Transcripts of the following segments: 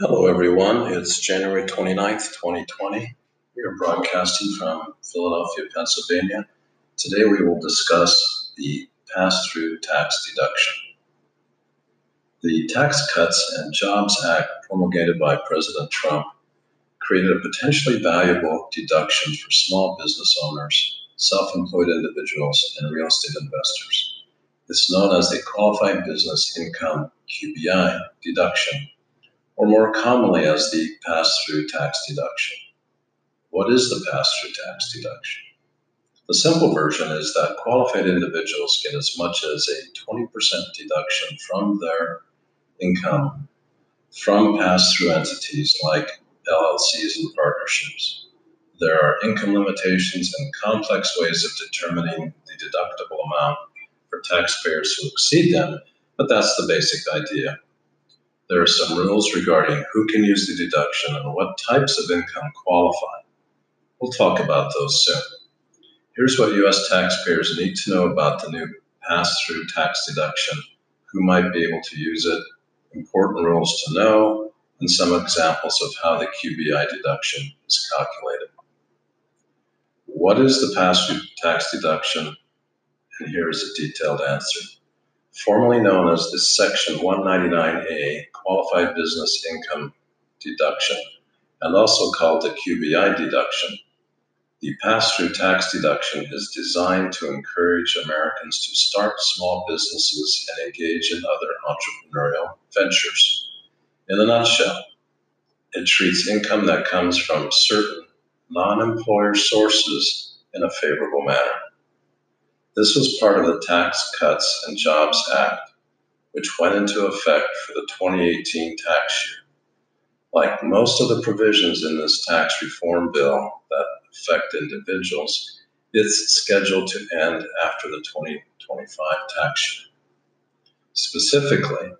Hello, everyone. It's January 29th, 2020. We are broadcasting from Philadelphia, Pennsylvania. Today, we will discuss the pass through tax deduction. The Tax Cuts and Jobs Act, promulgated by President Trump, created a potentially valuable deduction for small business owners, self employed individuals, and real estate investors. It's known as the Qualified Business Income QBI deduction or more commonly as the pass through tax deduction. What is the pass through tax deduction? The simple version is that qualified individuals get as much as a 20% deduction from their income from pass through entities like LLCs and partnerships. There are income limitations and complex ways of determining the deductible amount for taxpayers who exceed them, but that's the basic idea. There are some rules regarding who can use the deduction and what types of income qualify. We'll talk about those soon. Here's what U.S. taxpayers need to know about the new pass through tax deduction, who might be able to use it, important rules to know, and some examples of how the QBI deduction is calculated. What is the pass through tax deduction? And here is a detailed answer formerly known as the Section 199A Qualified Business Income Deduction, and also called the QBI deduction. The pass through tax deduction is designed to encourage Americans to start small businesses and engage in other entrepreneurial ventures. In a nutshell, it treats income that comes from certain non employer sources in a favorable manner. This was part of the Tax Cuts and Jobs Act, which went into effect for the 2018 tax year. Like most of the provisions in this tax reform bill that affect individuals, it's scheduled to end after the 2025 tax year. Specifically,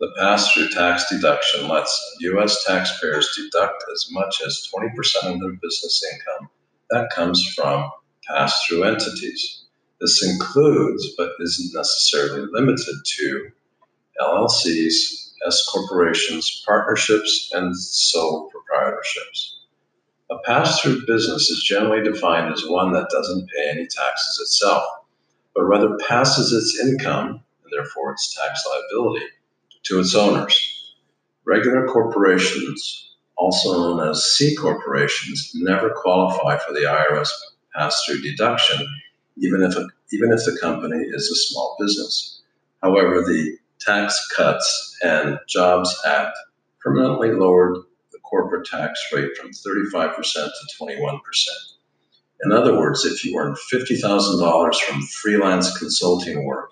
the pass through tax deduction lets U.S. taxpayers deduct as much as 20% of their business income that comes from pass through entities. This includes, but isn't necessarily limited to, LLCs, S corporations, partnerships, and sole proprietorships. A pass through business is generally defined as one that doesn't pay any taxes itself, but rather passes its income, and therefore its tax liability, to its owners. Regular corporations, also known as C corporations, never qualify for the IRS pass through deduction even if, a, even if the company is a small business. However, the Tax Cuts and Jobs Act permanently lowered the corporate tax rate from 35% to 21%. In other words, if you earn $50,000 from freelance consulting work,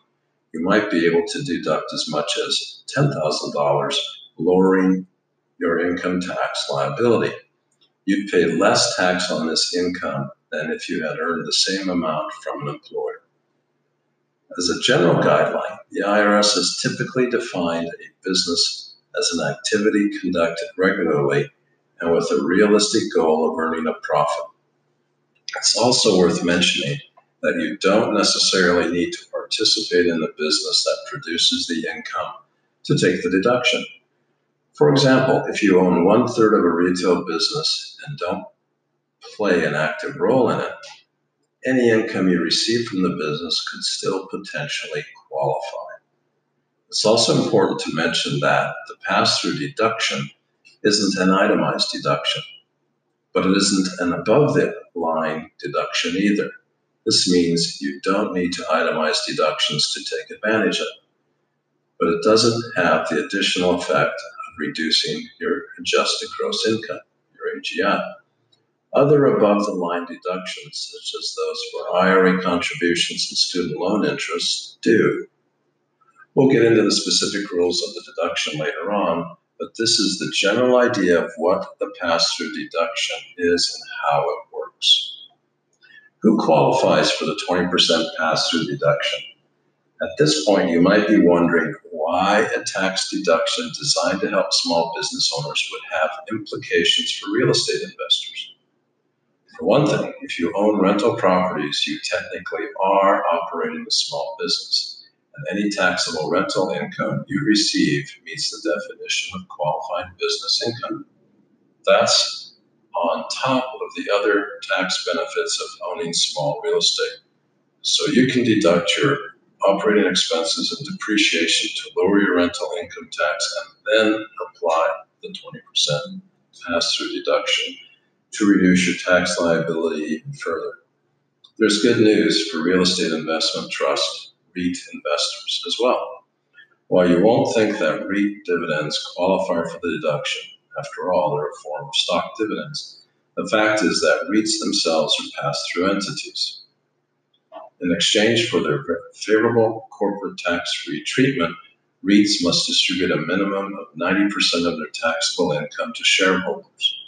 you might be able to deduct as much as $10,000, lowering your income tax liability. You'd pay less tax on this income than if you had earned the same amount from an employer. As a general guideline, the IRS has typically defined a business as an activity conducted regularly and with a realistic goal of earning a profit. It's also worth mentioning that you don't necessarily need to participate in the business that produces the income to take the deduction. For example, if you own one third of a retail business and don't play an active role in it, any income you receive from the business could still potentially qualify. It's also important to mention that the pass through deduction isn't an itemized deduction, but it isn't an above the line deduction either. This means you don't need to itemize deductions to take advantage of it, but it doesn't have the additional effect of reducing your adjusted gross income, your AGI. Other above the line deductions, such as those for IRA contributions and student loan interest, do. We'll get into the specific rules of the deduction later on, but this is the general idea of what the pass through deduction is and how it works. Who qualifies for the 20% pass through deduction? At this point, you might be wondering why a tax deduction designed to help small business owners would have implications for real estate investors. For one thing, if you own rental properties, you technically are operating a small business, and any taxable rental income you receive meets the definition of qualified business income. That's on top of the other tax benefits of owning small real estate. So you can deduct your operating expenses and depreciation to lower your rental income tax and then apply the 20% pass through deduction to reduce your tax liability even further. There's good news for real estate investment trust REIT investors as well. While you won't think that REIT dividends qualify for the deduction, after all, they're a form of stock dividends, the fact is that REITs themselves are pass through entities. In exchange for their favorable corporate tax free treatment, REITs must distribute a minimum of 90% of their taxable income to shareholders.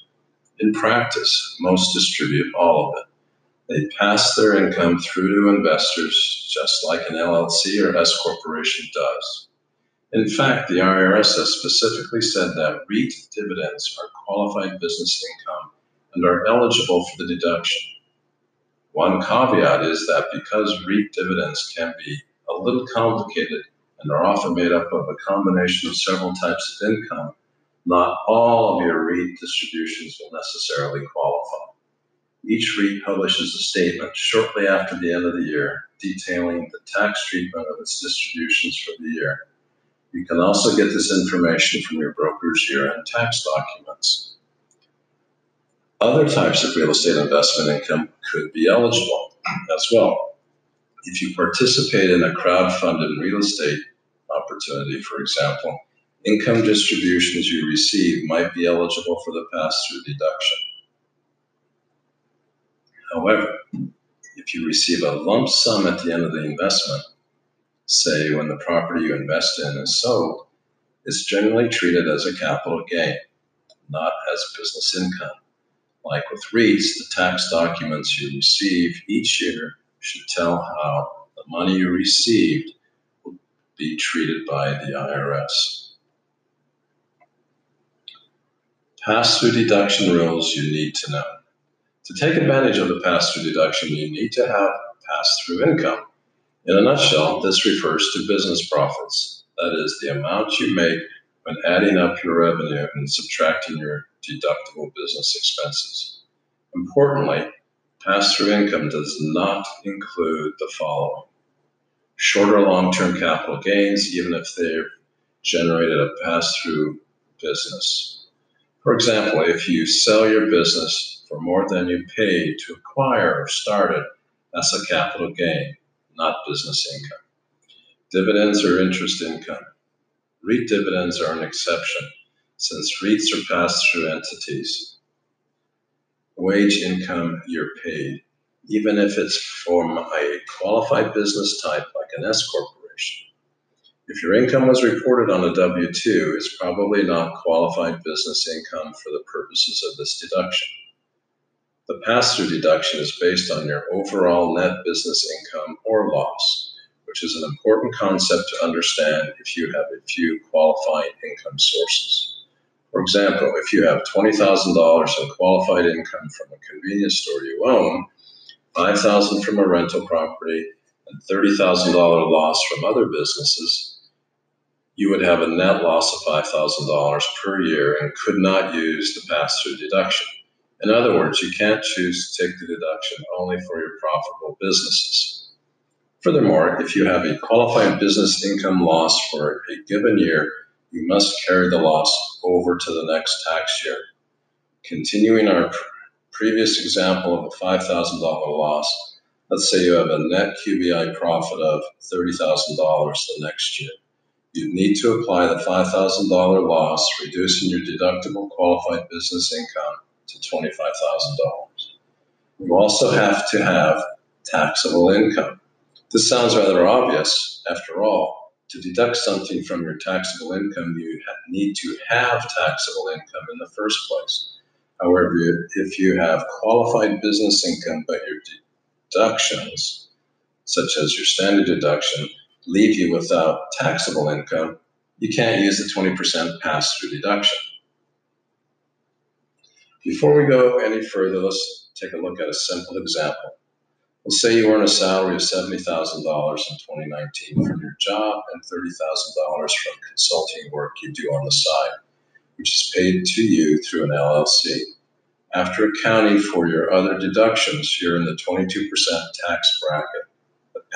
In practice, most distribute all of it. They pass their income through to investors just like an LLC or S corporation does. In fact, the IRS has specifically said that REIT dividends are qualified business income and are eligible for the deduction. One caveat is that because REIT dividends can be a little complicated and are often made up of a combination of several types of income, not all of your REIT distributions will necessarily qualify. Each REIT publishes a statement shortly after the end of the year detailing the tax treatment of its distributions for the year. You can also get this information from your broker's year end tax documents. Other types of real estate investment income could be eligible as well. If you participate in a crowd-funded real estate opportunity, for example, income distributions you receive might be eligible for the pass-through deduction. However, if you receive a lump sum at the end of the investment, say when the property you invest in is sold, it's generally treated as a capital gain, not as business income. Like with REITs, the tax documents you receive each year should tell how the money you received will be treated by the IRS. Pass through deduction rules you need to know. To take advantage of the pass through deduction, you need to have pass through income. In a nutshell, this refers to business profits. That is, the amount you make when adding up your revenue and subtracting your deductible business expenses. Importantly, pass through income does not include the following short or long term capital gains, even if they've generated a pass through business. For example, if you sell your business for more than you paid to acquire or start it, that's a capital gain, not business income. Dividends or interest income. REIT dividends are an exception since REITs are pass through entities. Wage income you're paid, even if it's from a qualified business type like an S corporation. If your income was reported on a W 2, it's probably not qualified business income for the purposes of this deduction. The pass through deduction is based on your overall net business income or loss, which is an important concept to understand if you have a few qualifying income sources. For example, if you have $20,000 in qualified income from a convenience store you own, $5,000 from a rental property, and $30,000 loss from other businesses, you would have a net loss of $5,000 per year and could not use the pass through deduction. In other words, you can't choose to take the deduction only for your profitable businesses. Furthermore, if you have a qualified business income loss for a given year, you must carry the loss over to the next tax year. Continuing our previous example of a $5,000 loss, let's say you have a net QBI profit of $30,000 the next year you need to apply the $5,000 loss, reducing your deductible qualified business income to $25,000. You also have to have taxable income. This sounds rather obvious. After all, to deduct something from your taxable income, you need to have taxable income in the first place. However, if you have qualified business income, but your deductions, such as your standard deduction, leave you without taxable income, you can't use the 20% pass through deduction. Before we go any further, let's take a look at a simple example. Let's say you earn a salary of $70,000 in 2019 from your job and $30,000 from consulting work you do on the side, which is paid to you through an LLC. After accounting for your other deductions, you're in the 22% tax bracket.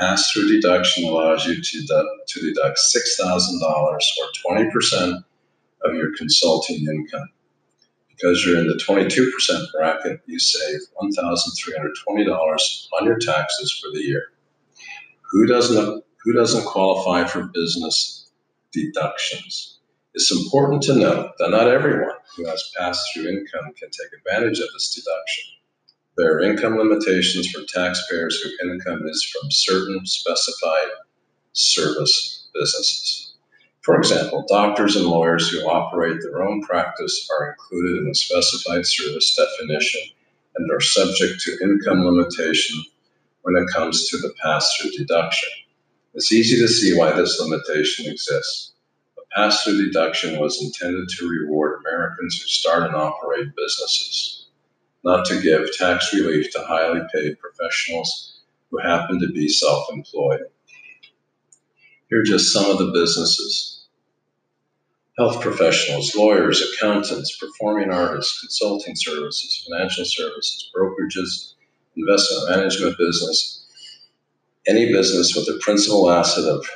Pass through deduction allows you to, to deduct $6,000 or 20% of your consulting income because you're in the 22% bracket, you save $1,320 on your taxes for the year. Who doesn't, who doesn't qualify for business deductions? It's important to note that not everyone who has pass through income can take advantage of this deduction. There are income limitations for taxpayers whose income is from certain specified service businesses. For example, doctors and lawyers who operate their own practice are included in the specified service definition and are subject to income limitation when it comes to the pass through deduction. It's easy to see why this limitation exists. The pass through deduction was intended to reward Americans who start and operate businesses, not to give tax relief to highly paid professionals who happen to be self employed. Here are just some of the businesses health professionals, lawyers, accountants, performing artists, consulting services, financial services, brokerages, investment management business, any business with a principal asset of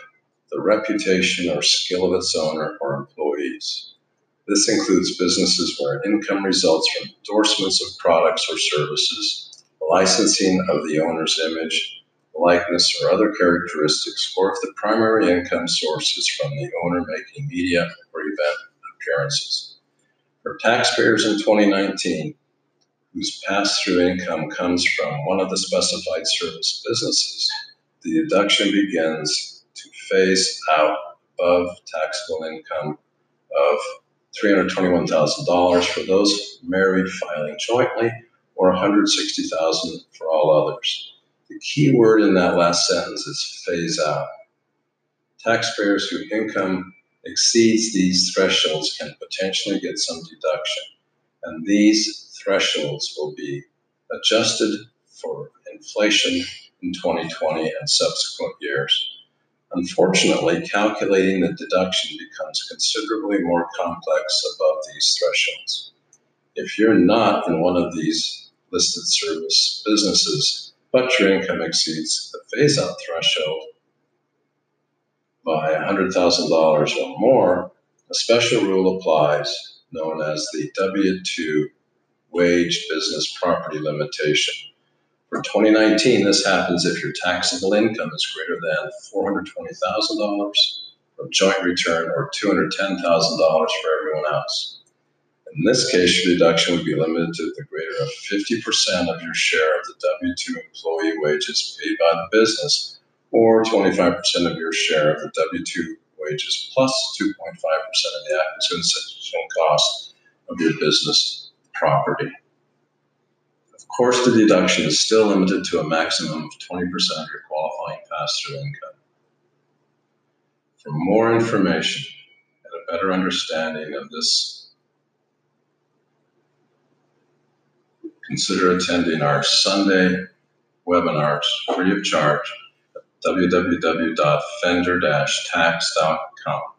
the reputation or skill of its owner or employees. This includes businesses where income results from endorsements of products or services, licensing of the owner's image, likeness, or other characteristics, or if the primary income source is from the owner making media or event appearances. For taxpayers in 2019, whose pass through income comes from one of the specified service businesses, the deduction begins to phase out above taxable income of $321,000 for those married filing jointly or $160,000 for all others. The key word in that last sentence is phase out. Taxpayers whose income exceeds these thresholds can potentially get some deduction, and these thresholds will be adjusted for inflation in 2020 and subsequent years. Unfortunately, calculating the deduction becomes considerably more complex above these thresholds. If you're not in one of these listed service businesses, but your income exceeds the phase out threshold by $100,000 or more, a special rule applies known as the W 2 wage business property limitation. For 2019, this happens if your taxable income is greater than $420,000 from joint return or $210,000 for everyone else. In this case, your deduction would be limited to the greater of 50% of your share of the W 2 employee wages paid by the business, or 25% of your share of the W 2 wages plus 2.5% of the acquisition cost of your business property. Of course, the deduction is still limited to a maximum of 20% of your qualifying pass through income. For more information and a better understanding of this consider attending our Sunday webinars free of charge at www.fender-tax.com.